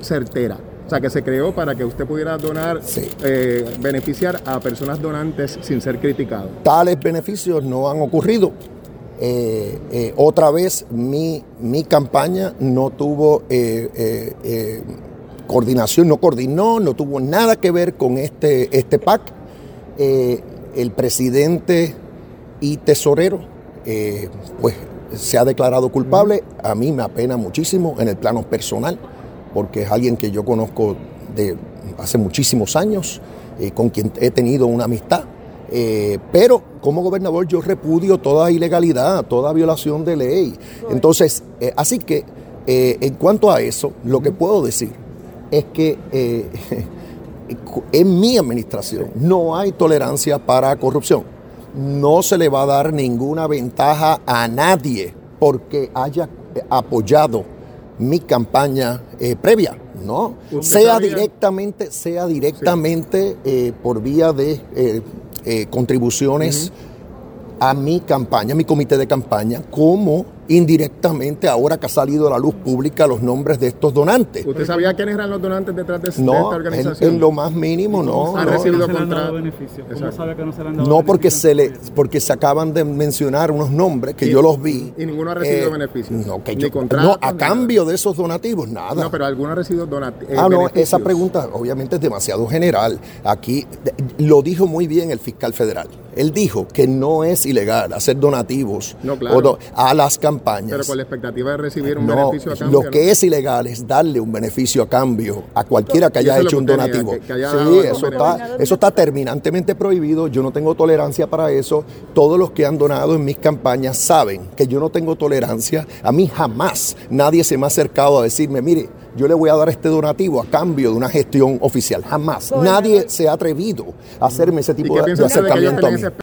es certera. O sea, que se creó para que usted pudiera donar, eh, beneficiar a personas donantes sin ser criticado. Tales beneficios no han ocurrido. Eh, eh, otra vez mi, mi, campaña no tuvo coordinación, no coordinó, no tuvo nada que ver con este, este PAC. el presidente y tesorero, pues se ha declarado culpable. A mí me apena muchísimo en el plano personal porque es alguien que yo conozco de hace muchísimos años, eh, con quien he tenido una amistad. Eh, pero como gobernador yo repudio toda ilegalidad, toda violación de ley. Entonces, eh, así que en cuanto a eso, lo que puedo decir es que en mi administración no hay tolerancia para corrupción. No se le va a dar ninguna ventaja a nadie porque haya apoyado mi campaña eh, previa, ¿no? Sea directamente, sea directamente eh, por vía de eh, contribuciones a mi campaña, a mi comité de campaña, como indirectamente, ahora que ha salido a la luz pública los nombres de estos donantes. ¿Usted sabía quiénes eran los donantes detrás de, esta organización? En, en, lo más mínimo, no. ¿Han recibido no beneficios? ¿Cómo sabe que no se le han dado No, porque se, le, porque se acaban de mencionar unos nombres que yo los vi. ¿Y ninguno ha recibido eh, beneficios? No, que yo, no, a cambio de esos donativos, nada. No, pero alguno ha recibido donativos. Eh, ah, no, esa pregunta obviamente es demasiado general. Aquí lo dijo muy bien el fiscal federal. Él dijo que no es ilegal hacer donativos a las campañas. Pero con la expectativa de recibir un beneficio a cambio. Lo que es ilegal es darle un beneficio a cambio a cualquiera que haya hecho un donativo. sí, eso está, eso está terminantemente prohibido. Yo no tengo tolerancia para eso. Todos los que han donado en mis campañas saben que yo no tengo tolerancia. A mí jamás nadie se me ha acercado a decirme, mire, yo le voy a dar este donativo a cambio de una gestión oficial. Jamás. Nadie se ha atrevido a hacerme ese tipo de acercamiento a mí.